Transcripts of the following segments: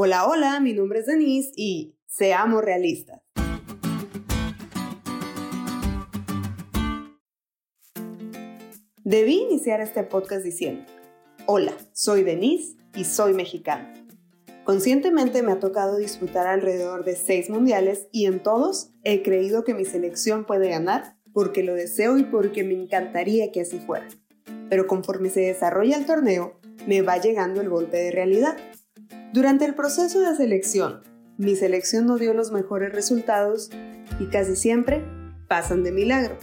Hola, hola, mi nombre es Denise y seamos realistas. Debí iniciar este podcast diciendo, hola, soy Denise y soy mexicana. Conscientemente me ha tocado disfrutar alrededor de seis mundiales y en todos he creído que mi selección puede ganar porque lo deseo y porque me encantaría que así fuera. Pero conforme se desarrolla el torneo, me va llegando el golpe de realidad. Durante el proceso de selección, mi selección no dio los mejores resultados y casi siempre pasan de milagro.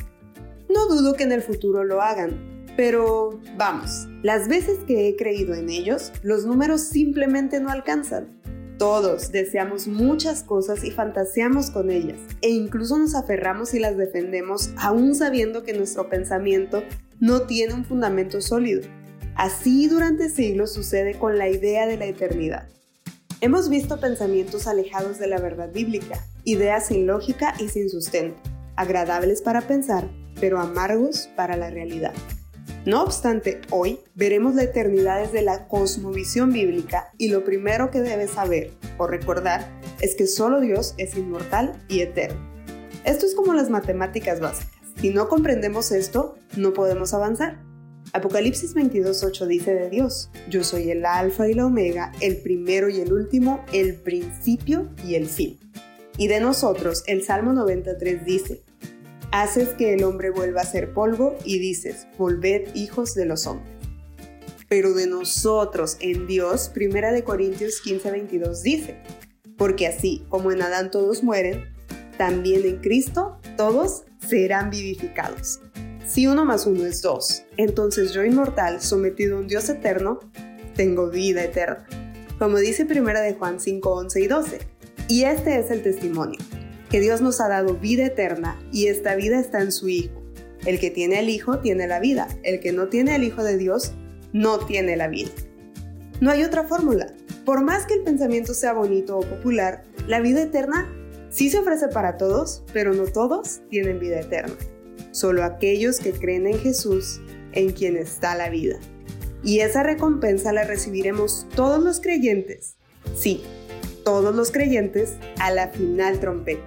No dudo que en el futuro lo hagan, pero vamos, las veces que he creído en ellos, los números simplemente no alcanzan. Todos deseamos muchas cosas y fantaseamos con ellas, e incluso nos aferramos y las defendemos aún sabiendo que nuestro pensamiento no tiene un fundamento sólido. Así durante siglos sucede con la idea de la eternidad. Hemos visto pensamientos alejados de la verdad bíblica, ideas sin lógica y sin sustento, agradables para pensar, pero amargos para la realidad. No obstante, hoy veremos la eternidad desde la cosmovisión bíblica y lo primero que debes saber o recordar es que solo Dios es inmortal y eterno. Esto es como las matemáticas básicas. Si no comprendemos esto, no podemos avanzar. Apocalipsis 22.8 dice de Dios, yo soy el alfa y la omega, el primero y el último, el principio y el fin. Y de nosotros, el Salmo 93 dice, haces que el hombre vuelva a ser polvo y dices, volved hijos de los hombres. Pero de nosotros en Dios, 1 de Corintios 15.22 dice, porque así como en Adán todos mueren, también en Cristo todos serán vivificados. Si uno más uno es dos, entonces yo inmortal, sometido a un Dios eterno, tengo vida eterna. Como dice primera de Juan 5, 11 y 12. Y este es el testimonio, que Dios nos ha dado vida eterna y esta vida está en su Hijo. El que tiene al Hijo tiene la vida, el que no tiene al Hijo de Dios no tiene la vida. No hay otra fórmula. Por más que el pensamiento sea bonito o popular, la vida eterna sí se ofrece para todos, pero no todos tienen vida eterna solo aquellos que creen en Jesús, en quien está la vida. Y esa recompensa la recibiremos todos los creyentes, sí, todos los creyentes a la final trompeta.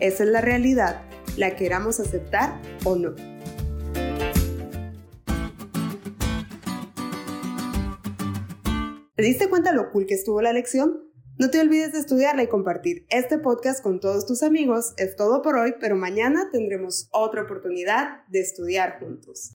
Esa es la realidad, la queramos aceptar o no. ¿Te diste cuenta lo cool que estuvo la lección? No te olvides de estudiarla y compartir este podcast con todos tus amigos. Es todo por hoy, pero mañana tendremos otra oportunidad de estudiar juntos.